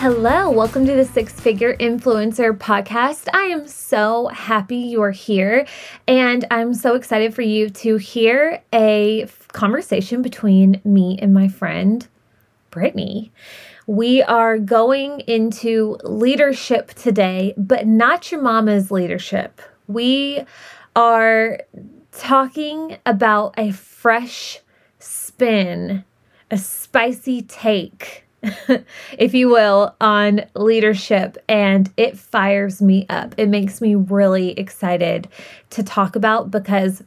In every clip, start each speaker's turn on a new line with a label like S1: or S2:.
S1: Hello, welcome to the Six Figure Influencer Podcast. I am so happy you're here, and I'm so excited for you to hear a conversation between me and my friend, Brittany. We are going into leadership today, but not your mama's leadership. We are talking about a fresh spin, a spicy take if you will, on leadership, and it fires me up. It makes me really excited to talk about because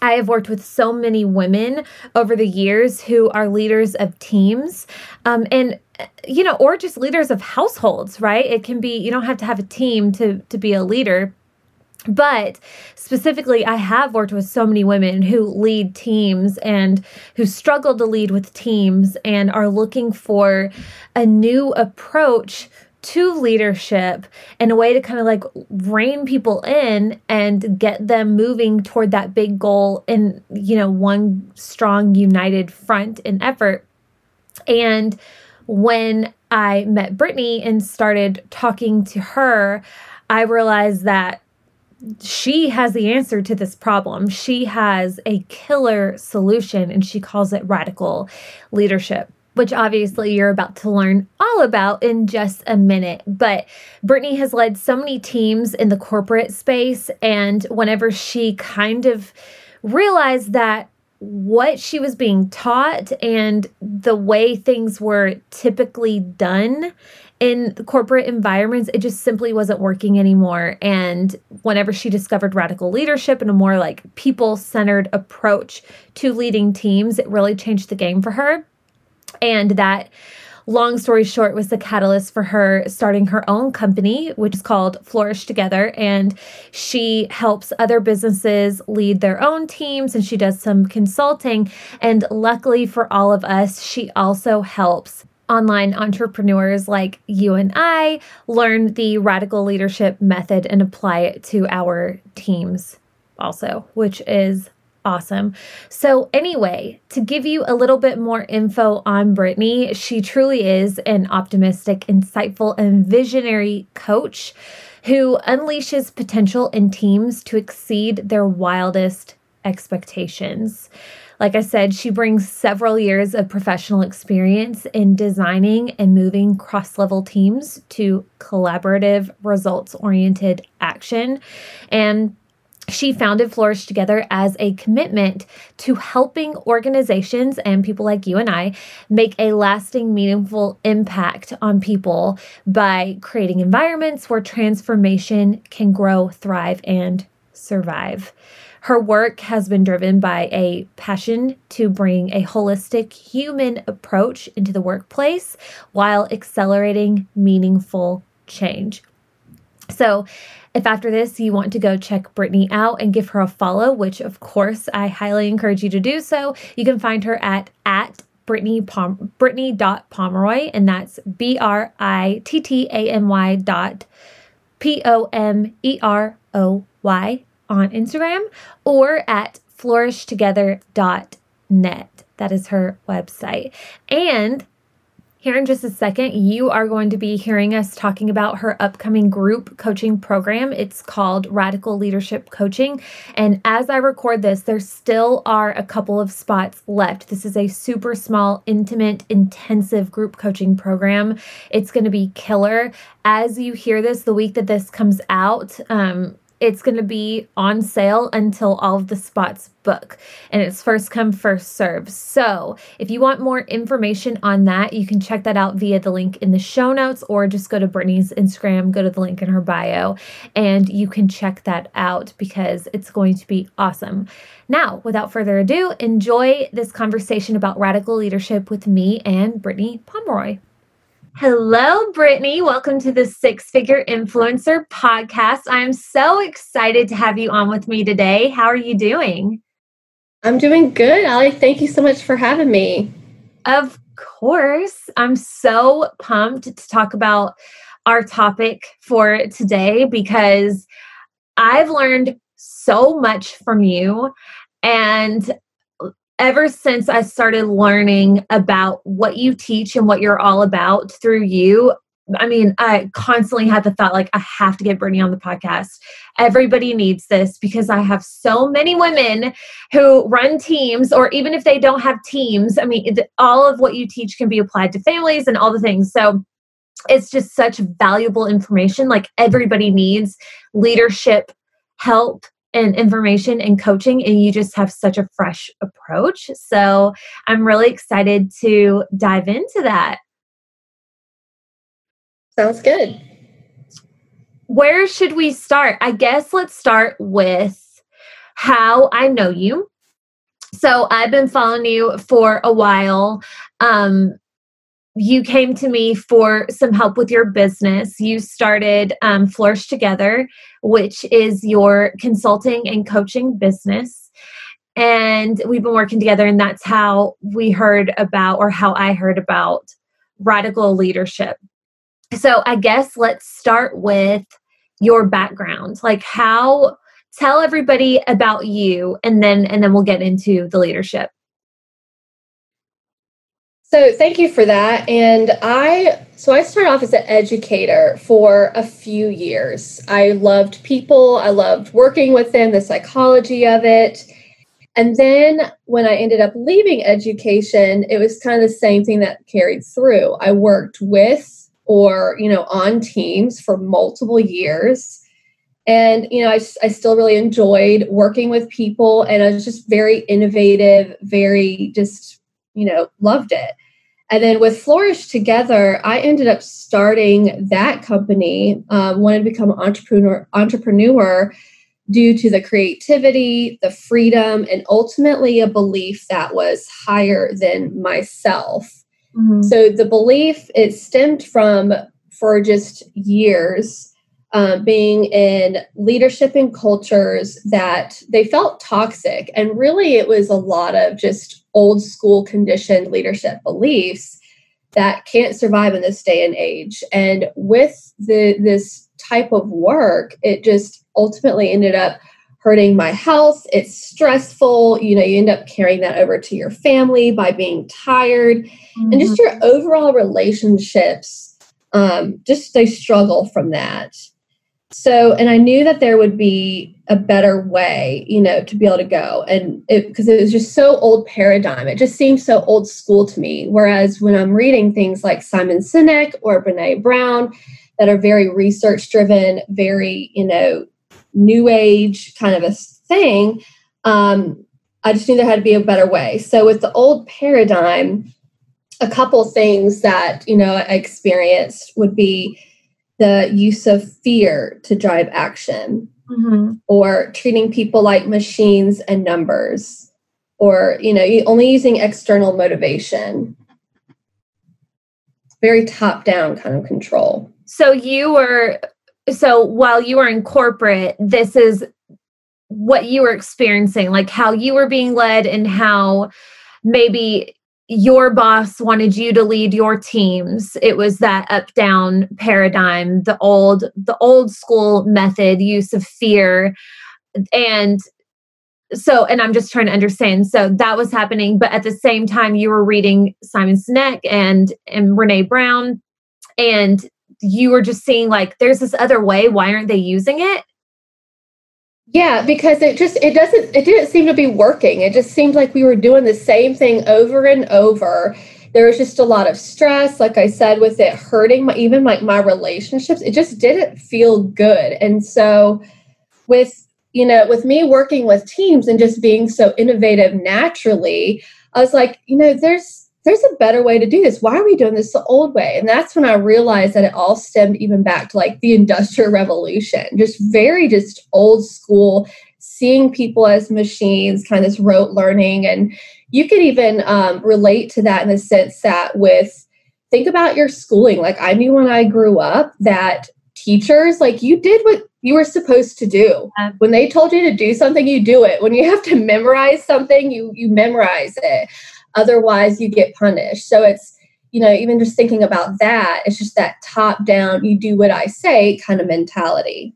S1: I have worked with so many women over the years who are leaders of teams, um, and you know, or just leaders of households. Right? It can be you don't have to have a team to to be a leader but specifically, I have worked with so many women who lead teams and who struggle to lead with teams and are looking for a new approach to leadership and a way to kind of like rein people in and get them moving toward that big goal in, you know, one strong, united front and effort. And when I met Brittany and started talking to her, I realized that she has the answer to this problem. She has a killer solution and she calls it radical leadership which obviously you're about to learn all about in just a minute. But Brittany has led so many teams in the corporate space. And whenever she kind of realized that what she was being taught and the way things were typically done in corporate environments, it just simply wasn't working anymore. And whenever she discovered radical leadership and a more like people centered approach to leading teams, it really changed the game for her. And that long story short was the catalyst for her starting her own company which is called flourish together and she helps other businesses lead their own teams and she does some consulting and luckily for all of us she also helps online entrepreneurs like you and I learn the radical leadership method and apply it to our teams also, which is awesome. So, anyway, to give you a little bit more info on Brittany, she truly is an optimistic, insightful, and visionary coach who unleashes potential in teams to exceed their wildest expectations. Like I said, she brings several years of professional experience in designing and moving cross level teams to collaborative, results oriented action. And she founded Flourish Together as a commitment to helping organizations and people like you and I make a lasting, meaningful impact on people by creating environments where transformation can grow, thrive, and survive. Her work has been driven by a passion to bring a holistic human approach into the workplace while accelerating meaningful change. So, if after this you want to go check Brittany out and give her a follow, which of course I highly encourage you to do so, you can find her at at Brittany Pom- Brittany.pomeroy, and that's B R I T T A N Y dot P O M E R O Y on Instagram or at flourishtogether.net. That is her website. And here in just a second, you are going to be hearing us talking about her upcoming group coaching program. It's called Radical Leadership Coaching. And as I record this, there still are a couple of spots left. This is a super small, intimate, intensive group coaching program. It's going to be killer. As you hear this, the week that this comes out, um, it's going to be on sale until all of the spots book and it's first come first serve. So if you want more information on that you can check that out via the link in the show notes or just go to brittany's instagram go to the link in her bio and you can check that out because it's going to be awesome. Now without further ado enjoy this conversation about radical leadership with me and brittany pomeroy Hello, Brittany. Welcome to the Six Figure Influencer podcast. I'm so excited to have you on with me today. How are you doing?
S2: I'm doing good, Ali. Thank you so much for having me.
S1: Of course. I'm so pumped to talk about our topic for today because I've learned so much from you. And ever since I started learning about what you teach and what you're all about through you, I mean, I constantly had the thought like, I have to get Brittany on the podcast. Everybody needs this because I have so many women who run teams, or even if they don't have teams, I mean, all of what you teach can be applied to families and all the things. So it's just such valuable information. Like, everybody needs leadership help and information and coaching and you just have such a fresh approach. So I'm really excited to dive into that.
S2: Sounds good.
S1: Where should we start? I guess let's start with how I know you. So I've been following you for a while. Um, you came to me for some help with your business. You started um, Flourish Together, which is your consulting and coaching business. And we've been working together, and that's how we heard about, or how I heard about radical leadership. So, I guess let's start with your background. Like, how, tell everybody about you, and then, and then we'll get into the leadership.
S2: So thank you for that. And I so I started off as an educator for a few years. I loved people, I loved working with them, the psychology of it. And then when I ended up leaving education, it was kind of the same thing that carried through. I worked with or, you know, on teams for multiple years. And, you know, I, I still really enjoyed working with people and I was just very innovative, very just, you know, loved it. And then with Flourish Together, I ended up starting that company. Um, wanted to become an entrepreneur, entrepreneur due to the creativity, the freedom, and ultimately a belief that was higher than myself. Mm-hmm. So the belief it stemmed from for just years um, being in leadership and cultures that they felt toxic. And really, it was a lot of just old school conditioned leadership beliefs that can't survive in this day and age. And with the this type of work, it just ultimately ended up hurting my health. It's stressful. You know, you end up carrying that over to your family by being tired mm-hmm. and just your overall relationships. Um, just they struggle from that. So, and I knew that there would be a better way, you know, to be able to go. And it, because it was just so old paradigm, it just seemed so old school to me. Whereas when I'm reading things like Simon Sinek or Brene Brown that are very research driven, very, you know, new age kind of a thing, um, I just knew there had to be a better way. So with the old paradigm, a couple things that, you know, I experienced would be, the use of fear to drive action mm-hmm. or treating people like machines and numbers or you know only using external motivation very top down kind of control
S1: so you were so while you were in corporate this is what you were experiencing like how you were being led and how maybe your boss wanted you to lead your teams. It was that up down paradigm the old the old school method use of fear. And so and i'm just trying to understand. So that was happening but at the same time you were reading simon sinek and and brene brown and you were just seeing like there's this other way. Why aren't they using it
S2: yeah, because it just it doesn't it didn't seem to be working. It just seemed like we were doing the same thing over and over. There was just a lot of stress, like I said, with it hurting my even like my relationships. It just didn't feel good. And so with you know, with me working with teams and just being so innovative naturally, I was like, you know, there's there's a better way to do this. Why are we doing this the old way? And that's when I realized that it all stemmed even back to like the Industrial Revolution, just very just old school, seeing people as machines, kind of this rote learning. And you could even um, relate to that in the sense that with think about your schooling. Like I knew when I grew up that teachers, like you did what you were supposed to do. When they told you to do something, you do it. When you have to memorize something, you you memorize it. Otherwise, you get punished. So it's you know, even just thinking about that, it's just that top down, you do what I say kind of mentality.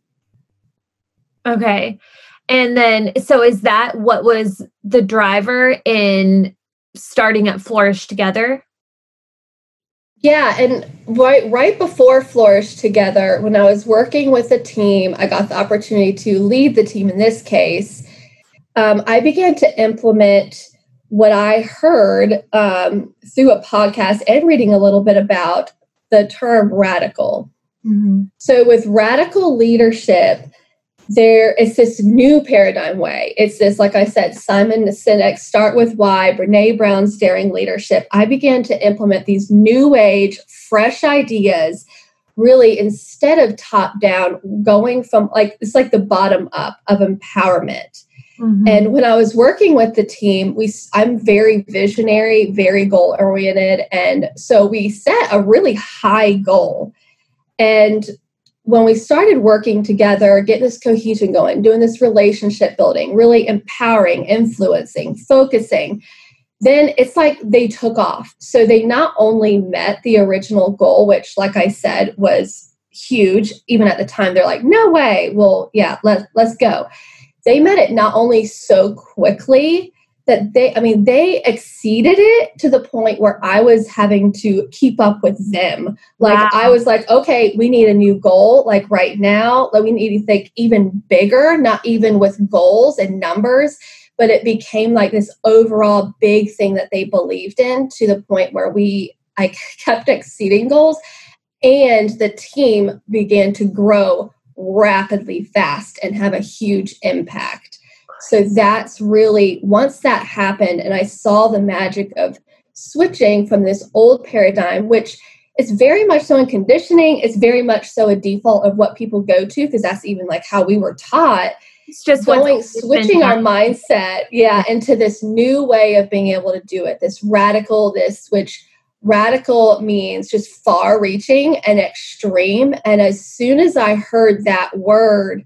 S1: Okay. And then, so is that what was the driver in starting at Flourish Together?
S2: Yeah, and right right before Flourish Together, when I was working with a team, I got the opportunity to lead the team in this case. Um, I began to implement what I heard um, through a podcast and reading a little bit about the term radical. Mm-hmm. So, with radical leadership, there is this new paradigm way. It's this, like I said, Simon Sinek, start with why, Brene Brown's daring leadership. I began to implement these new age, fresh ideas, really instead of top down, going from like it's like the bottom up of empowerment. Mm-hmm. And when I was working with the team, we I'm very visionary, very goal oriented, and so we set a really high goal. And when we started working together, getting this cohesion going, doing this relationship building, really empowering, influencing, focusing, then it's like they took off. So they not only met the original goal, which, like I said, was huge. Even at the time, they're like, "No way!" Well, yeah, let let's go they met it not only so quickly that they i mean they exceeded it to the point where i was having to keep up with them. Like wow. i was like okay we need a new goal like right now. Like we need to think even bigger not even with goals and numbers. But it became like this overall big thing that they believed in to the point where we i kept exceeding goals. And the team began to grow rapidly fast and have a huge impact. So that's really, once that happened, and I saw the magic of switching from this old paradigm, which is very much so in conditioning, it's very much so a default of what people go to, because that's even like how we were taught. It's just going, switching our mindset, yeah, into this new way of being able to do it, this radical, this which radical means just far reaching and extreme. And as soon as I heard that word,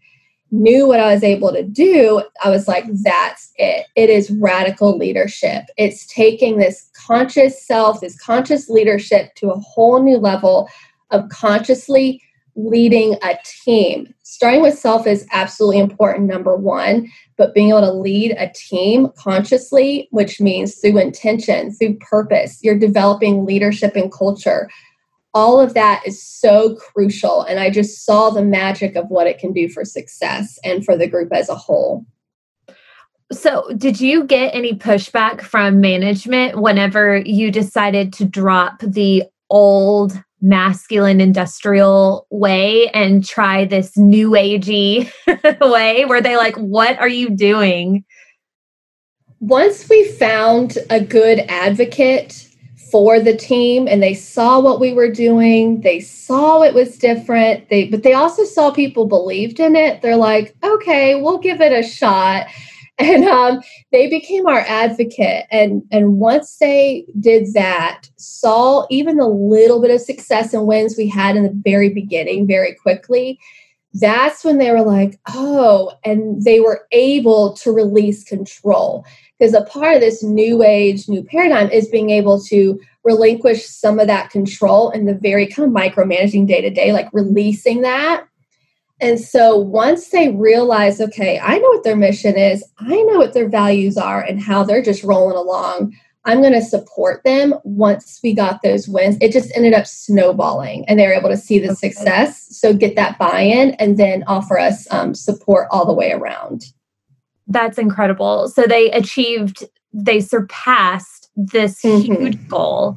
S2: knew what I was able to do, I was like, that's it. It is radical leadership. It's taking this conscious self, this conscious leadership to a whole new level of consciously leading a team. Starting with self is absolutely important, number one, but being able to lead a team consciously, which means through intention, through purpose, you're developing leadership and culture. All of that is so crucial. And I just saw the magic of what it can do for success and for the group as a whole.
S1: So, did you get any pushback from management whenever you decided to drop the old masculine industrial way and try this new agey way where they like what are you doing?
S2: Once we found a good advocate for the team and they saw what we were doing they saw it was different they but they also saw people believed in it. They're like okay we'll give it a shot and um, they became our advocate. And and once they did that saw even the little bit of success and wins we had in the very beginning very quickly that's when they were like oh and they were able to release control. Because a part of this new age new paradigm is being able to relinquish some of that control and the very kind of micromanaging day to day like releasing that and so once they realize, okay, I know what their mission is, I know what their values are, and how they're just rolling along, I'm going to support them. Once we got those wins, it just ended up snowballing, and they were able to see the okay. success. So get that buy in and then offer us um, support all the way around.
S1: That's incredible. So they achieved, they surpassed this mm-hmm. huge goal.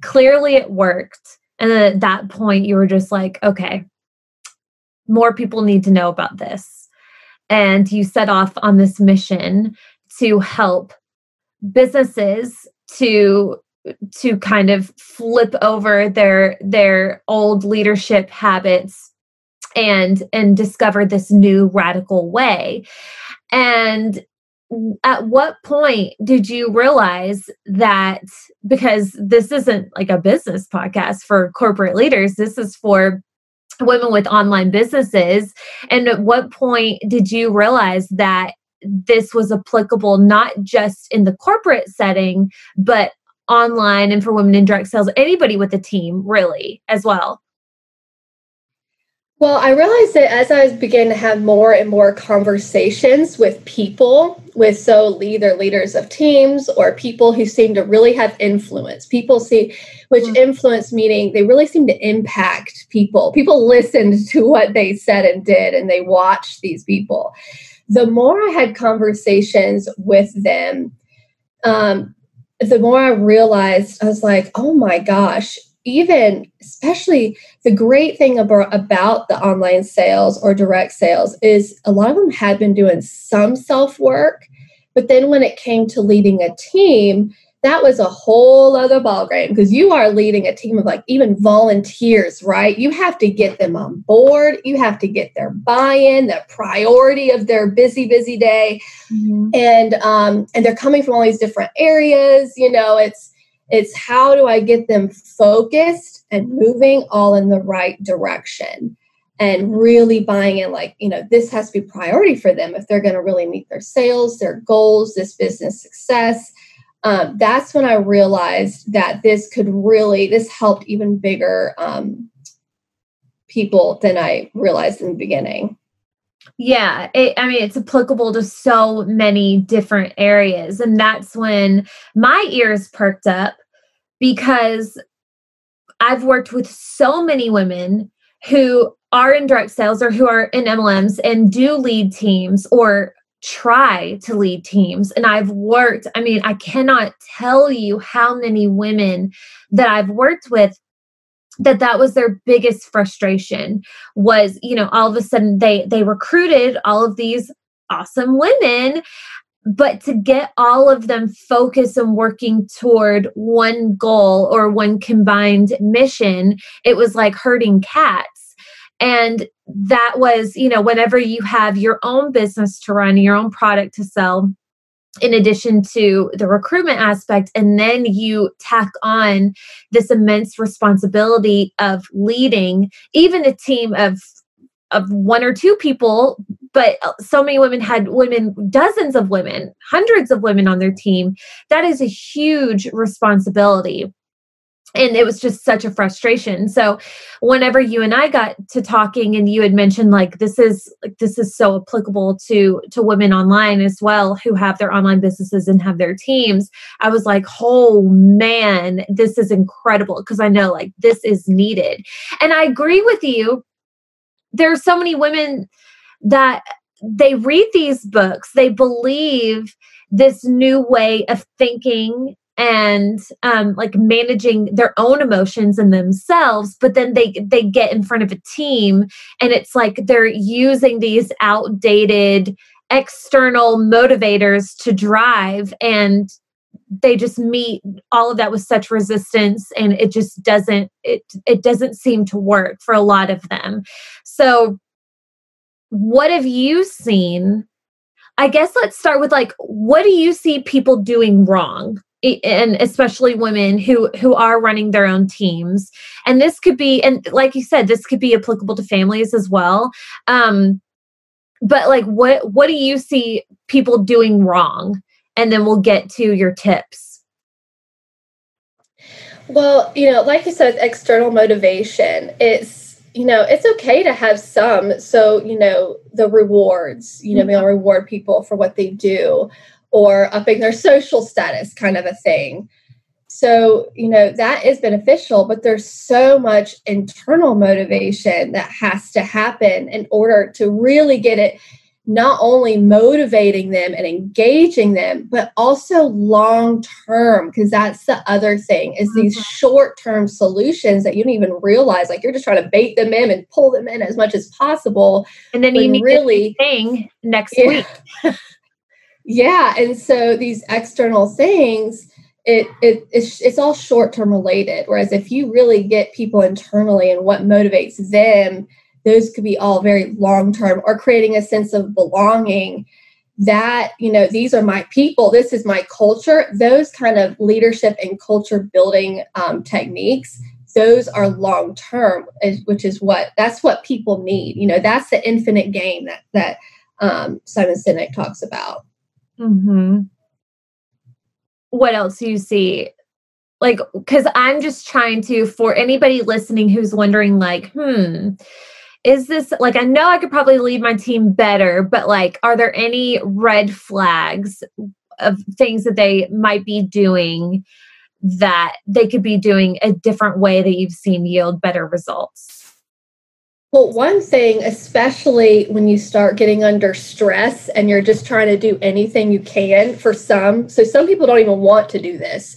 S1: Clearly, it worked. And then at that point, you were just like, okay, more people need to know about this. And you set off on this mission to help businesses to to kind of flip over their their old leadership habits and and discover this new radical way and at what point did you realize that because this isn't like a business podcast for corporate leaders this is for women with online businesses and at what point did you realize that this was applicable not just in the corporate setting but online and for women in direct sales anybody with a team really as well
S2: well, I realized that as I began to have more and more conversations with people, with so either leaders of teams or people who seem to really have influence. People see, which mm-hmm. influence meaning they really seem to impact people. People listened to what they said and did, and they watched these people. The more I had conversations with them, um, the more I realized I was like, oh my gosh, even especially the great thing about, about the online sales or direct sales is a lot of them had been doing some self work but then when it came to leading a team that was a whole other ballgame because you are leading a team of like even volunteers, right? You have to get them on board. You have to get their buy-in, the priority of their busy, busy day, mm-hmm. and um, and they're coming from all these different areas. You know, it's it's how do I get them focused and moving all in the right direction and really buying in like, you know, this has to be priority for them if they're going to really meet their sales, their goals, this business success. Um, that's when I realized that this could really, this helped even bigger um, people than I realized in the beginning.
S1: Yeah, it, I mean, it's applicable to so many different areas. And that's when my ears perked up because I've worked with so many women who are in direct sales or who are in MLMs and do lead teams or try to lead teams. And I've worked, I mean, I cannot tell you how many women that I've worked with that that was their biggest frustration was you know all of a sudden they they recruited all of these awesome women but to get all of them focused and working toward one goal or one combined mission it was like herding cats. And that was you know whenever you have your own business to run your own product to sell in addition to the recruitment aspect and then you tack on this immense responsibility of leading even a team of of one or two people but so many women had women dozens of women hundreds of women on their team. That is a huge responsibility and it was just such a frustration. So whenever you and i got to talking and you had mentioned like this is like this is so applicable to to women online as well who have their online businesses and have their teams i was like oh man this is incredible because i know like this is needed. And i agree with you. There's so many women that they read these books they believe this new way of thinking and um, like managing their own emotions and themselves but then they they get in front of a team and it's like they're using these outdated external motivators to drive and they just meet all of that with such resistance and it just doesn't it it doesn't seem to work for a lot of them. So what have you seen? I guess let's start with like what do you see people doing wrong and especially women who who are running their own teams. And this could be and like you said this could be applicable to families as well. Um but like what what do you see people doing wrong? And then we'll get to your tips.
S2: Well you know like you said external motivation it's you know it's okay to have some so you know the rewards you know mm-hmm. we'll reward people for what they do or upping their social status kind of a thing. So, you know, that is beneficial, but there's so much internal motivation that has to happen in order to really get it not only motivating them and engaging them, but also long term, because that's the other thing is these mm-hmm. short term solutions that you don't even realize. Like you're just trying to bait them in and pull them in as much as possible.
S1: And then you need really thing next yeah. week.
S2: Yeah, and so these external things, it, it it's, it's all short term related. Whereas if you really get people internally and what motivates them, those could be all very long term or creating a sense of belonging. that you know these are my people this is my culture those kind of leadership and culture building um, techniques those are long term which is what that's what people need you know that's the infinite game that that um, simon sinek talks about
S1: mm-hmm. what else do you see like because i'm just trying to for anybody listening who's wondering like hmm is this like I know I could probably lead my team better, but like are there any red flags of things that they might be doing that they could be doing a different way that you've seen yield better results?
S2: Well, one thing, especially when you start getting under stress and you're just trying to do anything you can for some, so some people don't even want to do this,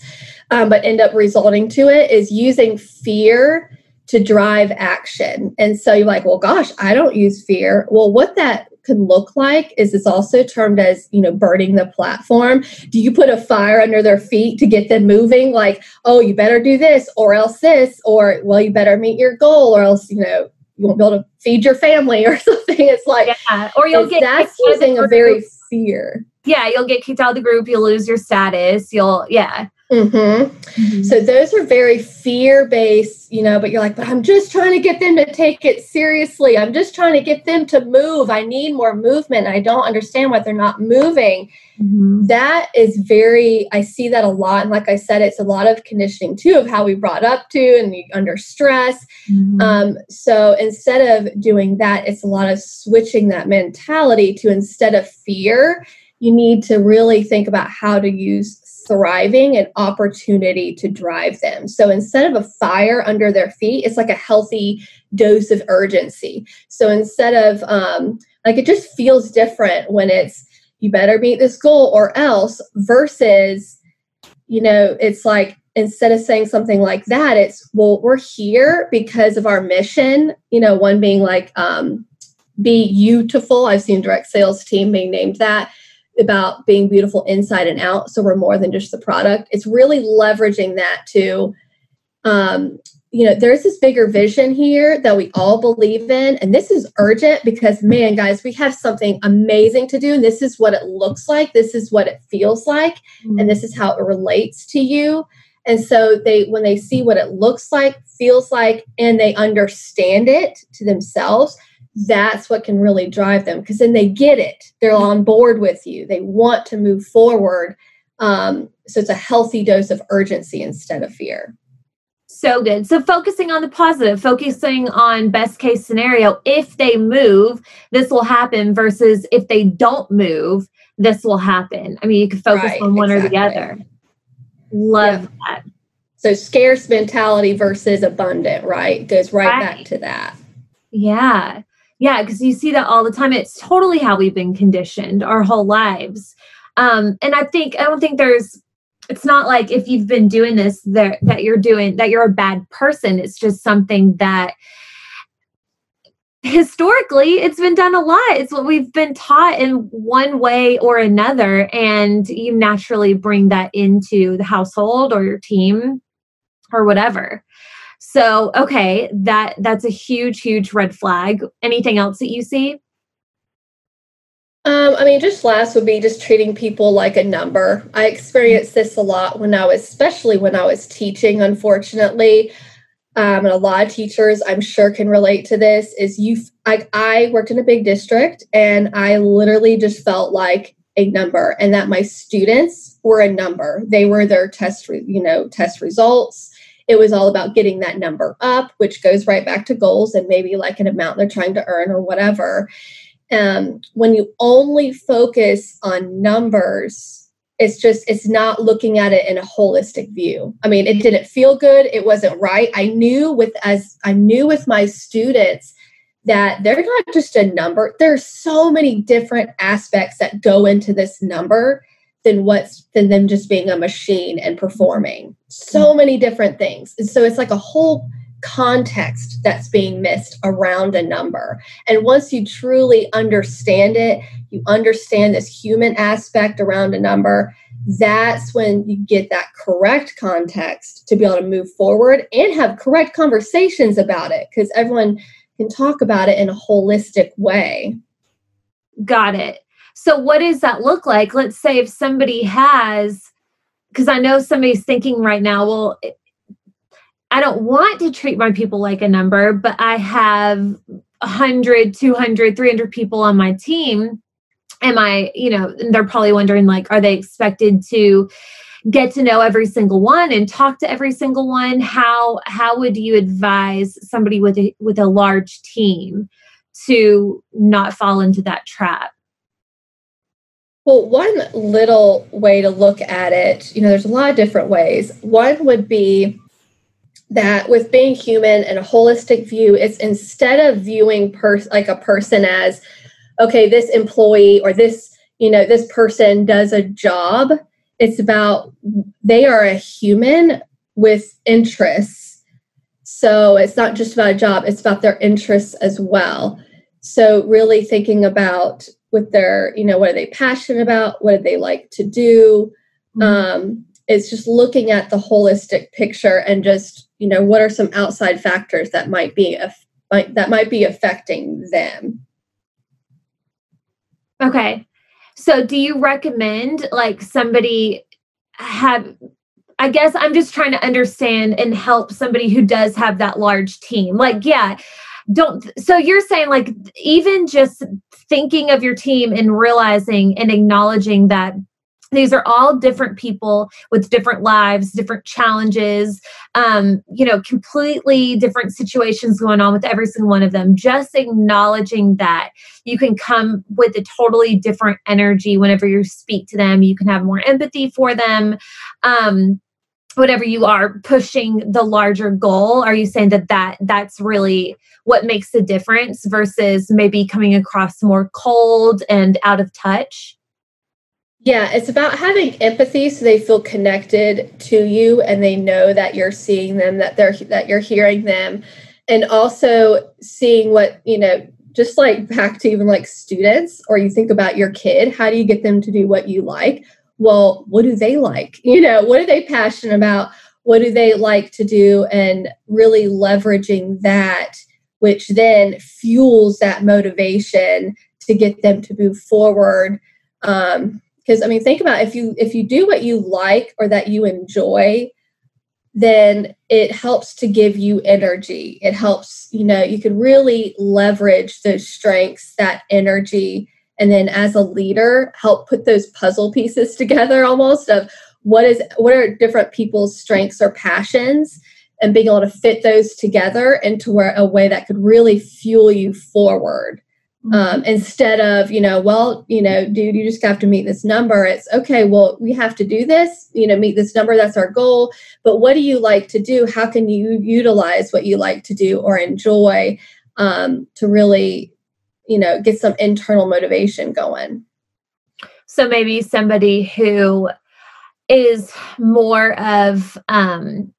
S2: um, but end up resulting to it, is using fear to drive action. And so you're like, well, gosh, I don't use fear. Well, what that can look like is it's also termed as, you know, burning the platform. Do you put a fire under their feet to get them moving? Like, oh, you better do this or else this, or well, you better meet your goal or else, you know, you won't be able to feed your family or something. It's like,
S1: yeah. or you'll get
S2: that's using a very fear.
S1: Yeah, you'll get kicked out of the group. You'll lose your status. You'll, yeah.
S2: Mm-hmm. Mm-hmm. So those are very fear based, you know, but you're like, but I'm just trying to get them to take it seriously. I'm just trying to get them to move. I need more movement. I don't understand why they're not moving. Mm-hmm. That is very, I see that a lot. And like I said, it's a lot of conditioning too of how we brought up to and under stress. Mm-hmm. Um, so instead of doing that, it's a lot of switching that mentality to instead of fear, you need to really think about how to use thriving and opportunity to drive them. So instead of a fire under their feet, it's like a healthy dose of urgency. So instead of um, like it just feels different when it's you better meet this goal or else versus you know it's like instead of saying something like that it's well we're here because of our mission you know one being like um be beautiful i've seen direct sales team being named that about being beautiful inside and out. So we're more than just the product. It's really leveraging that to, um, you know, there's this bigger vision here that we all believe in. And this is urgent because, man, guys, we have something amazing to do. And this is what it looks like. This is what it feels like. Mm-hmm. And this is how it relates to you. And so they, when they see what it looks like, feels like, and they understand it to themselves, that's what can really drive them because then they get it. They're on board with you. They want to move forward. Um, so it's a healthy dose of urgency instead of fear.
S1: So good. So focusing on the positive, focusing on best case scenario. If they move, this will happen versus if they don't move, this will happen. I mean, you can focus right, on one exactly. or the other. Love yeah. that.
S2: So scarce mentality versus abundant, right? Goes right, right. back to that.
S1: Yeah. Yeah, because you see that all the time. It's totally how we've been conditioned our whole lives. Um, and I think I don't think there's it's not like if you've been doing this that that you're doing that you're a bad person. It's just something that historically it's been done a lot. It's what we've been taught in one way or another. And you naturally bring that into the household or your team or whatever. So, okay, that that's a huge huge red flag. Anything else that you see?
S2: Um, I mean, just last would be just treating people like a number. I experienced this a lot when I was, especially when I was teaching, unfortunately. Um, and a lot of teachers, I'm sure, can relate to this. Is you, I, I worked in a big district, and I literally just felt like a number, and that my students were a number. They were their test, re, you know, test results. It was all about getting that number up, which goes right back to goals and maybe like an amount they're trying to earn or whatever. Um, when you only focus on numbers, it's just it's not looking at it in a holistic view. I mean, it didn't feel good. It wasn't right. I knew with as I knew with my students that they're not just a number. There's so many different aspects that go into this number than what's than them just being a machine and performing. So mm. many different things. And so it's like a whole context that's being missed around a number. And once you truly understand it you understand this human aspect around a number that's when you get that correct context to be able to move forward and have correct conversations about it because everyone can talk about it in a holistic way.
S1: Got it So, what does that look like? Let's say if somebody has, because I know somebody's thinking right now, well, I don't want to treat my people like a number, but I have 100, 200, 300 people on my team. Am I, you know, they're probably wondering, like, are they expected to get to know every single one and talk to every single one? How how would you advise somebody with a with a large team to not fall into that trap?
S2: Well, one little way to look at it, you know, there's a lot of different ways. One would be that with being human and a holistic view, it's instead of viewing pers- like a person as, okay, this employee or this, you know, this person does a job. It's about they are a human with interests. So it's not just about a job, it's about their interests as well. So really thinking about with their, you know, what are they passionate about? What do they like to do? Mm-hmm. Um, it's just looking at the holistic picture and just you know what are some outside factors that might be might, that might be affecting them
S1: okay so do you recommend like somebody have i guess i'm just trying to understand and help somebody who does have that large team like yeah don't so you're saying like even just thinking of your team and realizing and acknowledging that these are all different people with different lives different challenges um, you know completely different situations going on with every single one of them just acknowledging that you can come with a totally different energy whenever you speak to them you can have more empathy for them um, whatever you are pushing the larger goal are you saying that that that's really what makes the difference versus maybe coming across more cold and out of touch
S2: yeah, it's about having empathy so they feel connected to you and they know that you're seeing them, that they're that you're hearing them, and also seeing what, you know, just like back to even like students or you think about your kid, how do you get them to do what you like? Well, what do they like? You know, what are they passionate about? What do they like to do and really leveraging that which then fuels that motivation to get them to move forward um, because i mean think about if you if you do what you like or that you enjoy then it helps to give you energy it helps you know you can really leverage those strengths that energy and then as a leader help put those puzzle pieces together almost of what is what are different people's strengths or passions and being able to fit those together into where, a way that could really fuel you forward. Um, instead of you know well you know dude you just have to meet this number. It's okay well we have to do this you know meet this number. That's our goal. But what do you like to do? How can you utilize what you like to do or enjoy um, to really you know get some internal motivation going.
S1: So maybe somebody who is more of um,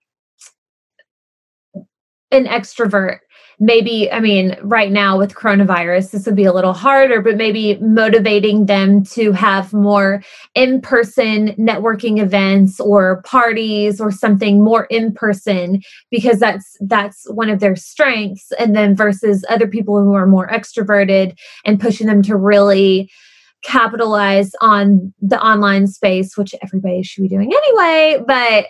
S1: an extrovert maybe i mean right now with coronavirus this would be a little harder but maybe motivating them to have more in-person networking events or parties or something more in person because that's that's one of their strengths. And then versus other people who are more extroverted and pushing them to really capitalize on the online space which everybody should be doing anyway but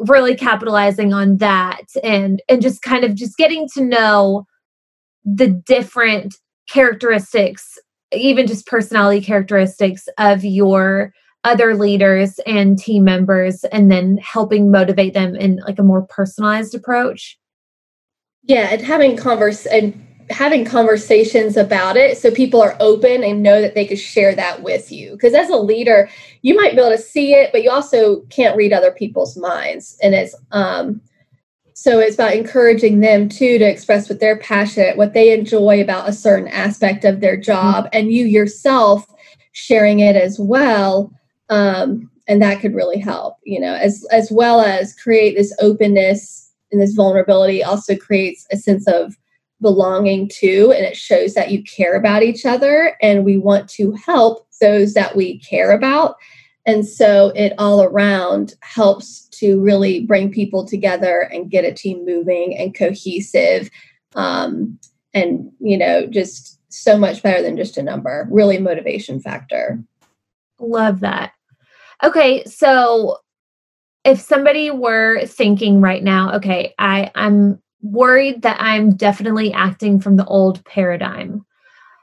S1: really capitalizing on that and and just kind of just getting to know the different characteristics even just personality characteristics of your other leaders and team members and then helping motivate them in like a more personalized approach.
S2: Yeah and having converse and having conversations about it so people are open and know that they could share that with you because as a leader you might be able to see it but you also can't read other people's minds and it's um so it's about encouraging them too to express what they're passionate what they enjoy about a certain aspect of their job mm-hmm. and you yourself sharing it as well um and that could really help you know as as well as create this openness and this vulnerability also creates a sense of belonging to and it shows that you care about each other and we want to help those that we care about and so it all around helps to really bring people together and get a team moving and cohesive um, and you know just so much better than just a number, really motivation factor.
S1: Love that. Okay, so if somebody were thinking right now, okay, I I'm worried that I'm definitely acting from the old paradigm.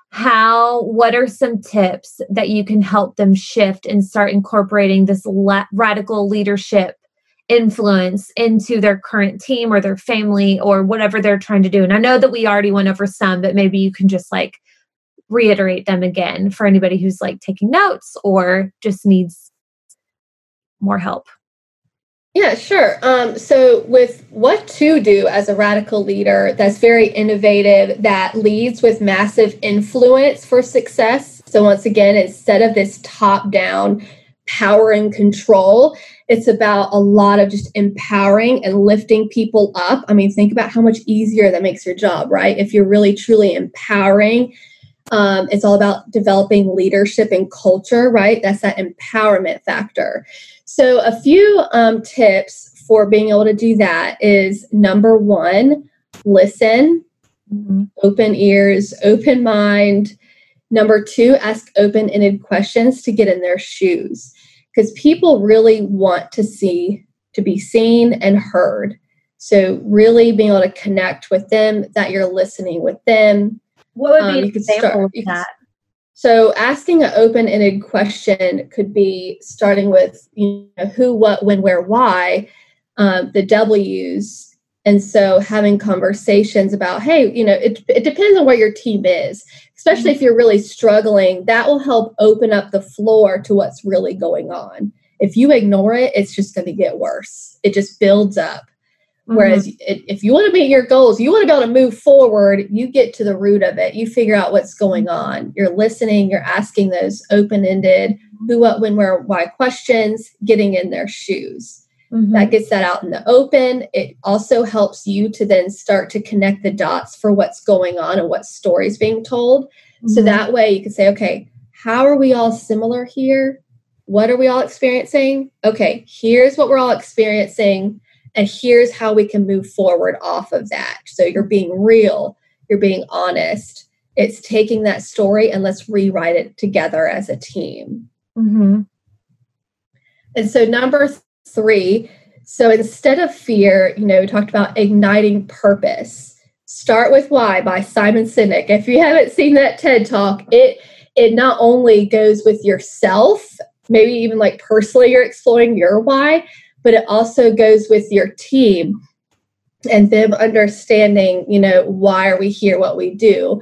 S1: How what are some tips that you can help them shift and start incorporating this radical leadership influence into their current team or their family or whatever they're trying to do? And I know that we already went over some, but maybe you can just like reiterate them again for anybody who's like taking notes or just needs more help.
S2: Yeah, sure. Um, so, with what to do as a radical leader that's very innovative, that leads with massive influence for success. So, once again, instead of this top down power and control, it's about a lot of just empowering and lifting people up. I mean, think about how much easier that makes your job, right? If you're really truly empowering um, it's all about developing leadership and culture, right? That's that empowerment factor. So, a few um, tips for being able to do that is number one, listen, mm-hmm. open ears, open mind. Number two, ask open ended questions to get in their shoes because people really want to see, to be seen and heard. So, really being able to connect with them, that you're listening with them,
S1: what would be um, an example start, of that?
S2: So, asking an open ended question could be starting with you know, who, what, when, where, why, um, the W's. And so, having conversations about, hey, you know, it, it depends on what your team is, especially mm-hmm. if you're really struggling. That will help open up the floor to what's really going on. If you ignore it, it's just going to get worse. It just builds up. Whereas mm-hmm. if you want to meet your goals, you want to be able to move forward, you get to the root of it. You figure out what's going on. You're listening, you're asking those open ended who, what, when, where, why questions, getting in their shoes. Mm-hmm. That gets that out in the open. It also helps you to then start to connect the dots for what's going on and what stories being told. Mm-hmm. So that way you can say, okay, how are we all similar here? What are we all experiencing? Okay, here's what we're all experiencing and here's how we can move forward off of that. So you're being real, you're being honest. It's taking that story and let's rewrite it together as a team. Mm-hmm. And so, number three, so instead of fear, you know, we talked about igniting purpose. Start with Why by Simon Sinek. If you haven't seen that TED talk, it it not only goes with yourself, maybe even like personally you're exploring your why, but it also goes with your team and them understanding, you know, why are we here, what we do,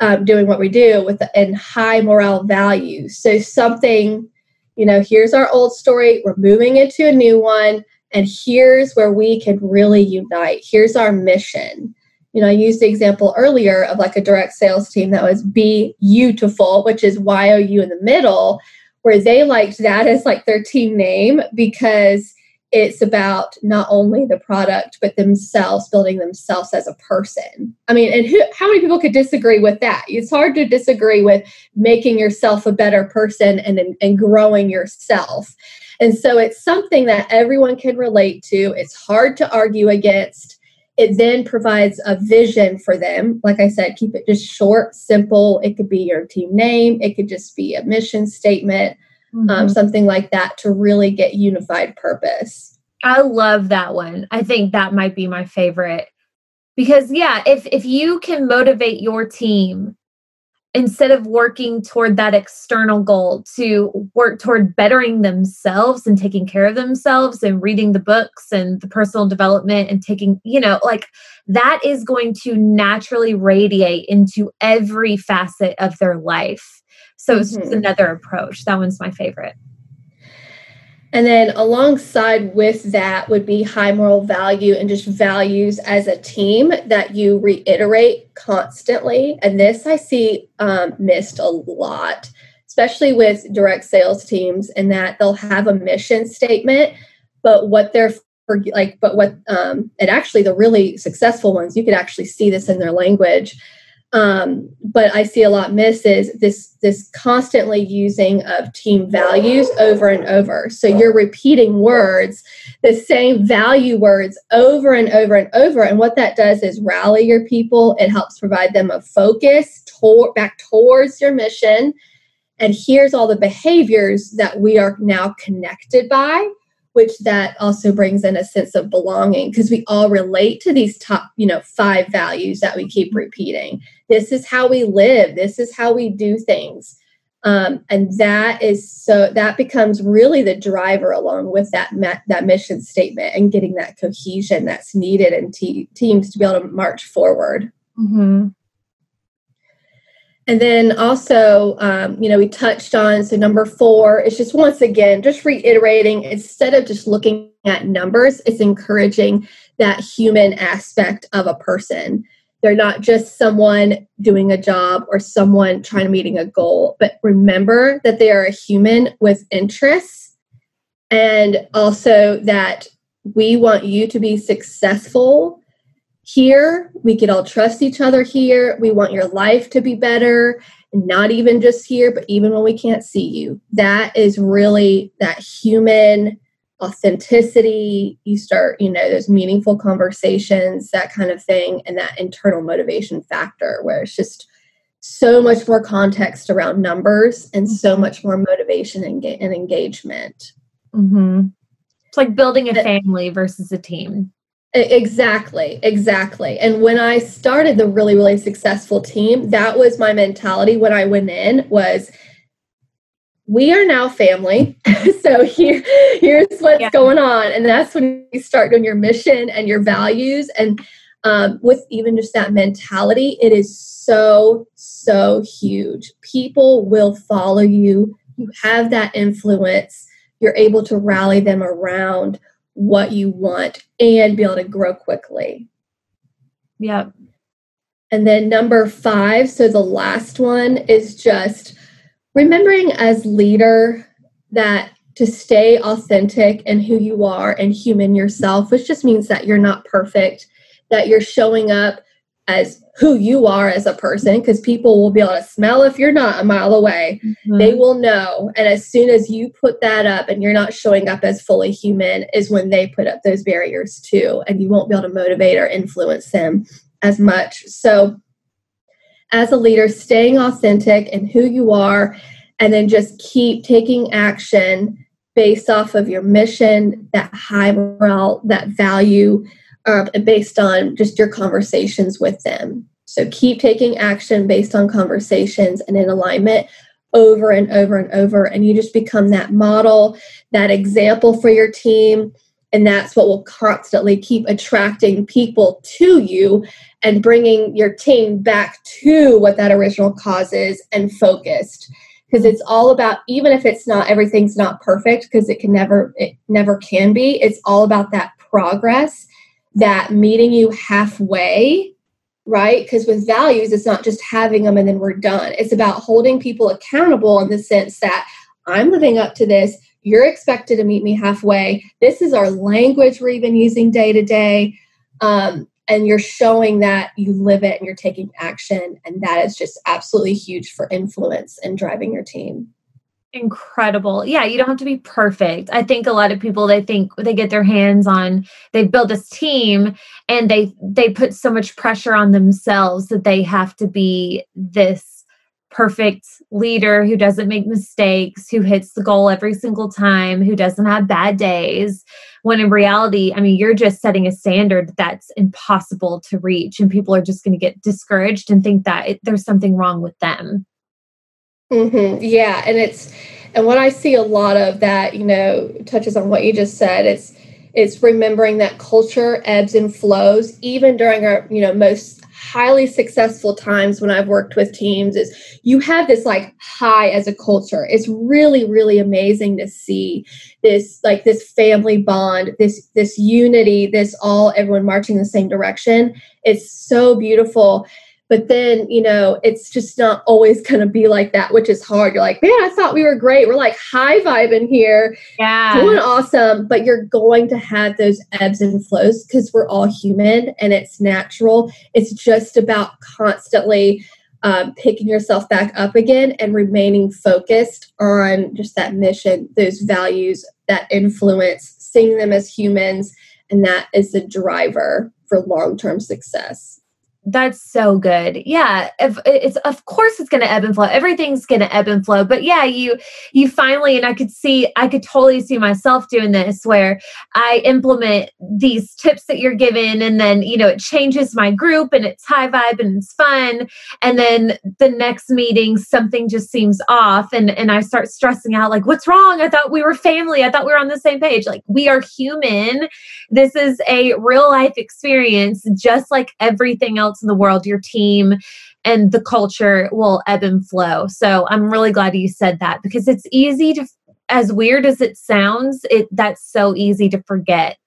S2: um, doing what we do with the, and high morale values. So something, you know, here's our old story, we're moving into a new one, and here's where we can really unite. Here's our mission. You know, I used the example earlier of like a direct sales team that was be beautiful, which is Y O U in the middle, where they liked that as like their team name because it's about not only the product but themselves building themselves as a person. I mean and who, how many people could disagree with that? It's hard to disagree with making yourself a better person and, and growing yourself. And so it's something that everyone can relate to. It's hard to argue against. It then provides a vision for them. Like i said keep it just short simple. It could be your team name. It could just be a mission statement mm-hmm. um, something like that to really get unified purpose.
S1: I love that one. I think that might be my favorite because yeah, if if you can motivate your team instead of working toward that external goal to work toward bettering themselves and taking care of themselves and reading the books and the personal development and taking you know like that is going to naturally radiate into every facet of their life so it's mm-hmm. another approach. That one's my favorite.
S2: And then alongside with that would be high moral value and just values as a team that you reiterate constantly. And this I see um, missed a lot, especially with direct sales teams, in that they'll have a mission statement, but what they're for like, but what um, and actually the really successful ones, you could actually see this in their language um, but I see a lot miss is this this constantly using of team values over and over. So you're repeating words, the same value words over and over and over. And what that does is rally your people. It helps provide them a focus to- back towards your mission. And here's all the behaviors that we are now connected by which that also brings in a sense of belonging because we all relate to these top you know five values that we keep repeating. This is how we live. This is how we do things. Um, and that is so that becomes really the driver along with that that mission statement and getting that cohesion that's needed in te- teams to be able to march forward. Mm-hmm. And then also, um, you know, we touched on so number four is just once again, just reiterating instead of just looking at numbers, it's encouraging that human aspect of a person. They're not just someone doing a job or someone trying to meeting a goal, but remember that they are a human with interests and also that we want you to be successful here we could all trust each other here. We want your life to be better not even just here but even when we can't see you. That is really that human authenticity. You start you know those meaningful conversations that kind of thing and that internal motivation factor where it's just so much more context around numbers and so mm-hmm. much more motivation and, and engagement.
S1: Mm-hmm. it's like building a family versus a team
S2: Exactly, exactly. And when I started the really, really successful team, that was my mentality when I went in was we are now family. so here, here's what's yeah. going on. And that's when you start doing your mission and your values. And um, with even just that mentality, it is so, so huge. People will follow you. You have that influence. You're able to rally them around what you want and be able to grow quickly.
S1: Yep.
S2: And then number five, so the last one is just remembering as leader that to stay authentic and who you are and human yourself, which just means that you're not perfect, that you're showing up as who you are as a person because people will be able to smell if you're not a mile away. Mm-hmm. They will know. And as soon as you put that up and you're not showing up as fully human, is when they put up those barriers too. And you won't be able to motivate or influence them as much. So, as a leader, staying authentic and who you are, and then just keep taking action based off of your mission, that high morale, that value based on just your conversations with them. So keep taking action based on conversations and in alignment over and over and over. And you just become that model, that example for your team. And that's what will constantly keep attracting people to you and bringing your team back to what that original cause is and focused because it's all about even if it's not everything's not perfect because it can never it never can be it's all about that progress that meeting you halfway, right? Because with values, it's not just having them and then we're done. It's about holding people accountable in the sense that I'm living up to this. You're expected to meet me halfway. This is our language we're even using day to day. Um, and you're showing that you live it and you're taking action. And that is just absolutely huge for influence and driving your team
S1: incredible. Yeah, you don't have to be perfect. I think a lot of people they think they get their hands on they build this team and they they put so much pressure on themselves that they have to be this perfect leader who doesn't make mistakes, who hits the goal every single time, who doesn't have bad days. When in reality, I mean, you're just setting a standard that's impossible to reach, and people are just going to get discouraged and think that it, there's something wrong with them.
S2: Mm-hmm. Yeah, and it's and what I see a lot of that, you know, touches on what you just said. It's it's remembering that culture ebbs and flows, even during our you know most highly successful times when I've worked with teams. Is you have this like high as a culture. It's really really amazing to see this like this family bond, this this unity, this all everyone marching in the same direction. It's so beautiful but then you know it's just not always going to be like that which is hard. You're like man i thought we were great. We're like high vibing here.
S1: Yeah.
S2: Doing awesome but you're going to have those ebbs and flows because we're all human and it's natural. It's just about constantly um, picking yourself back up again and remaining focused on just that mission those values that influence seeing them as humans and that is the driver for long-term success
S1: that's so good. Yeah, if it's of course it's going to ebb and flow. Everything's going to ebb and flow. But yeah, you you finally and I could see I could totally see myself doing this where I implement these tips that you're given and then, you know, it changes my group and it's high vibe and it's fun and then the next meeting something just seems off and and I start stressing out like what's wrong? I thought we were family. I thought we were on the same page. Like we are human. This is a real life experience just like everything else else in the world, your team and the culture will ebb and flow. So I'm really glad you said that because it's easy to as weird as it sounds, it that's so easy to forget.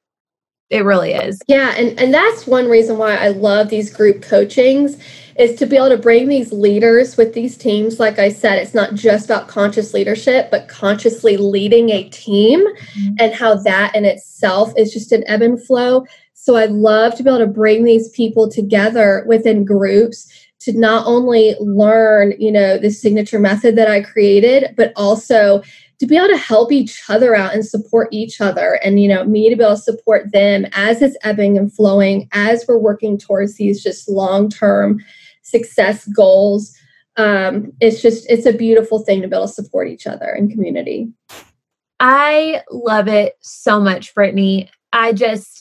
S1: It really is.
S2: Yeah, and and that's one reason why I love these group coachings is to be able to bring these leaders with these teams like I said it's not just about conscious leadership but consciously leading a team mm-hmm. and how that in itself is just an ebb and flow so I'd love to be able to bring these people together within groups to not only learn, you know, the signature method that I created, but also to be able to help each other out and support each other and you know me to be able to support them as it's ebbing and flowing as we're working towards these just long-term success goals. Um, it's just it's a beautiful thing to be able to support each other in community.
S1: I love it so much brittany. I just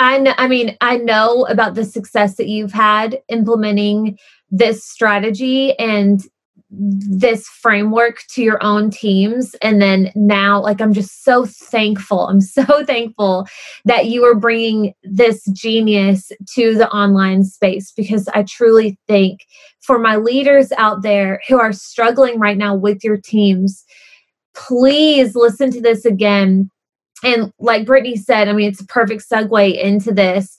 S1: I know, I mean, I know about the success that you've had implementing this strategy and this framework to your own teams. And then now like i'm just so thankful i'm so thankful that you are bringing this genius to the online space because i truly think for my leaders out there who are struggling right now with your teams please listen to this again and like Brittany said, I mean, it's a perfect segue into this.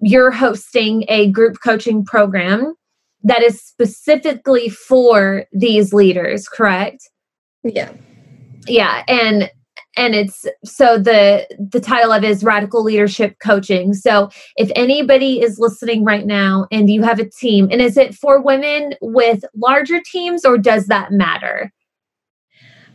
S1: You're hosting a group coaching program that is specifically for these leaders, correct?
S2: Yeah.
S1: Yeah. And and it's so the the title of it is radical leadership coaching so if anybody is listening right now and you have a team and is it for women with larger teams or does that matter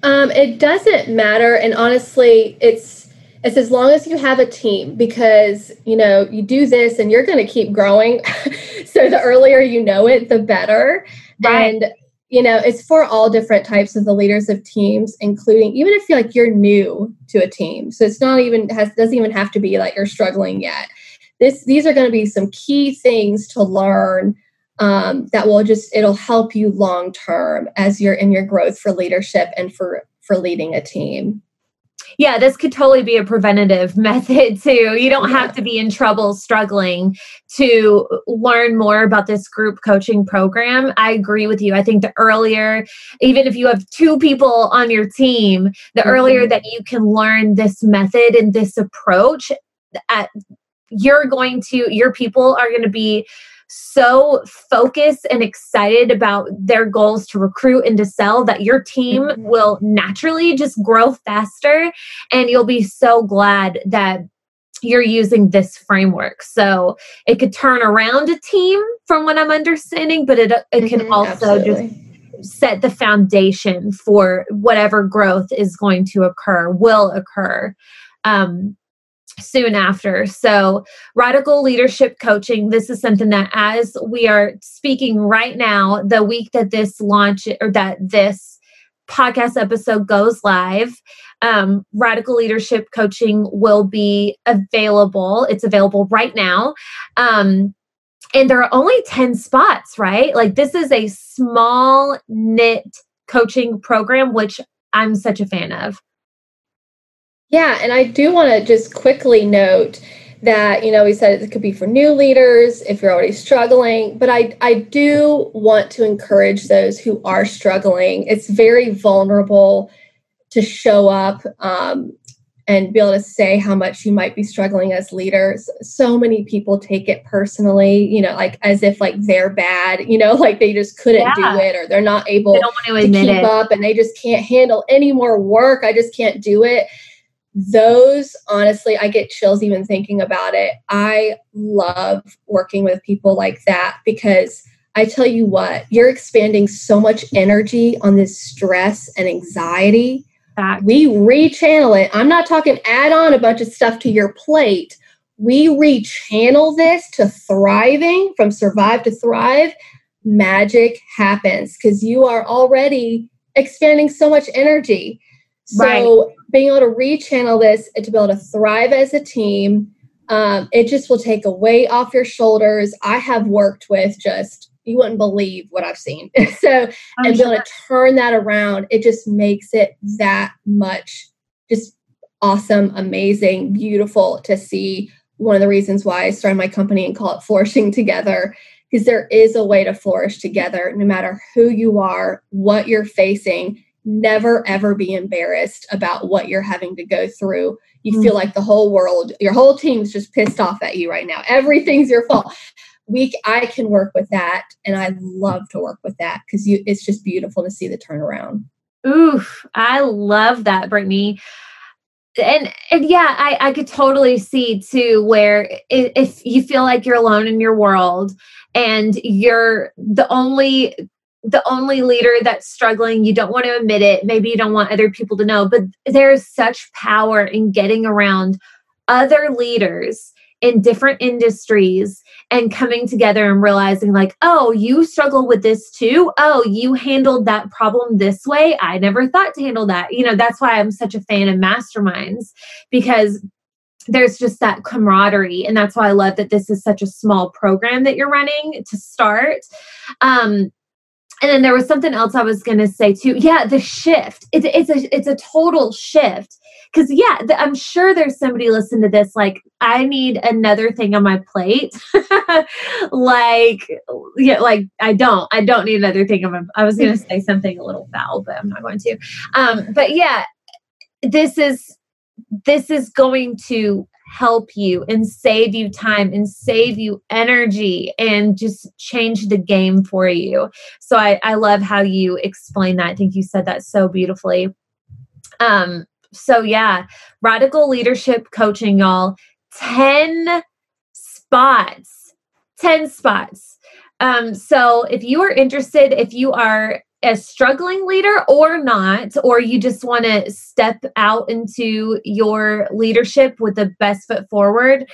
S2: um, it doesn't matter, and honestly, it's it's as long as you have a team because you know you do this and you're going to keep growing. so the earlier you know it, the better. Right. And you know it's for all different types of the leaders of teams, including even if you're like you're new to a team. So it's not even has doesn't even have to be like you're struggling yet. This these are going to be some key things to learn um, that will just it'll help you long term as you're in your growth for leadership and for for leading a team
S1: yeah, this could totally be a preventative method too. You don't have to be in trouble struggling to learn more about this group coaching program. I agree with you. I think the earlier, even if you have two people on your team, the mm-hmm. earlier that you can learn this method and this approach, at, you're going to, your people are going to be so focused and excited about their goals to recruit and to sell that your team mm-hmm. will naturally just grow faster and you'll be so glad that you're using this framework. So it could turn around a team from what I'm understanding, but it it can mm-hmm, also absolutely. just set the foundation for whatever growth is going to occur, will occur. Um, soon after. So, radical leadership coaching, this is something that as we are speaking right now, the week that this launch or that this podcast episode goes live, um, radical leadership coaching will be available. It's available right now. Um, and there are only 10 spots, right? Like, this is a small knit coaching program, which I'm such a fan of.
S2: Yeah, and I do want to just quickly note that you know we said it could be for new leaders if you're already struggling but i i do want to encourage those who are struggling it's very vulnerable to show up um, and be able to say how much you might be struggling as leaders. So many people take it personally, you know, like as if like they're bad, you know, like they just couldn't yeah. do it or they're not able to, to keep it. up and they just can't handle any more work. I just can't do it. Those, honestly, I get chills even thinking about it. I love working with people like that because I tell you what, you're expanding so much energy on this stress and anxiety Fact. We rechannel it. I'm not talking add on a bunch of stuff to your plate. We rechannel this to thriving from survive to thrive. Magic happens because you are already expanding so much energy. So right. being able to rechannel this and to be able to thrive as a team, um, it just will take a weight off your shoulders. I have worked with just you wouldn't believe what I've seen. so, I'm and sure. being able to turn that around, it just makes it that much just awesome, amazing, beautiful to see. One of the reasons why I started my company and call it Flourishing Together, because there is a way to flourish together no matter who you are, what you're facing. Never ever be embarrassed about what you're having to go through. You mm-hmm. feel like the whole world, your whole team's just pissed off at you right now. Everything's your fault we I can work with that and I love to work with that because you it's just beautiful to see the turnaround.
S1: Oof, I love that, Brittany. And and yeah, I, I could totally see too where if you feel like you're alone in your world and you're the only the only leader that's struggling, you don't want to admit it. Maybe you don't want other people to know, but there's such power in getting around other leaders in different industries and coming together and realizing like oh you struggle with this too? Oh you handled that problem this way? I never thought to handle that. You know that's why i'm such a fan of masterminds because there's just that camaraderie and that's why i love that this is such a small program that you're running to start. Um and then there was something else I was going to say too. Yeah, the shift. It's it's a it's a total shift because yeah the, i'm sure there's somebody listening to this like i need another thing on my plate like yeah like i don't i don't need another thing on my i was going to say something a little foul but i'm not going to um but yeah this is this is going to help you and save you time and save you energy and just change the game for you. So I, I love how you explain that. I think you said that so beautifully. Um, so, yeah, radical leadership coaching, y'all. 10 spots. 10 spots. Um, so, if you are interested, if you are a struggling leader or not, or you just want to step out into your leadership with the best foot forward,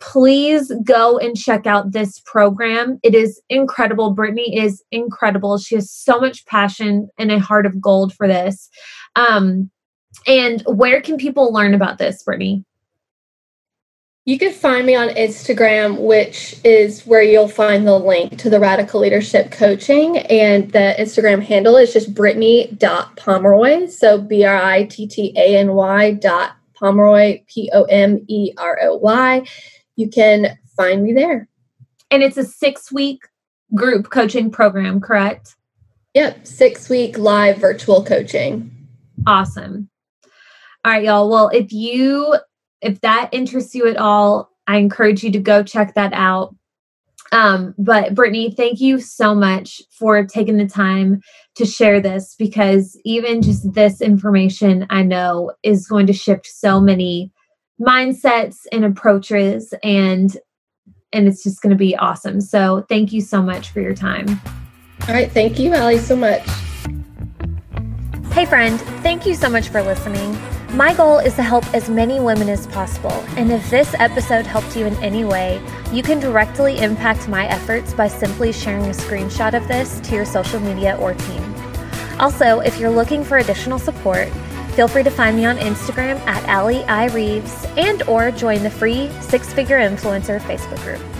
S1: please go and check out this program. It is incredible. Brittany is incredible. She has so much passion and a heart of gold for this. Um, and where can people learn about this, Brittany?
S2: You can find me on Instagram, which is where you'll find the link to the Radical Leadership Coaching. And the Instagram handle is just Brittany.Pomeroy. So B R I T T A N Y dot Pomeroy, P O M E R O Y. You can find me there.
S1: And it's a six week group coaching program, correct?
S2: Yep, six week live virtual coaching.
S1: Awesome. All right, y'all. Well, if you if that interests you at all, I encourage you to go check that out. Um, but Brittany, thank you so much for taking the time to share this because even just this information I know is going to shift so many mindsets and approaches and and it's just going to be awesome. So thank you so much for your time.
S2: All right, thank you, Allie, so much.
S1: Hey friend, thank you so much for listening. My goal is to help as many women as possible, and if this episode helped you in any way, you can directly impact my efforts by simply sharing a screenshot of this to your social media or team. Also, if you're looking for additional support, feel free to find me on Instagram at Allie I. Reeves and or join the free Six Figure Influencer Facebook group.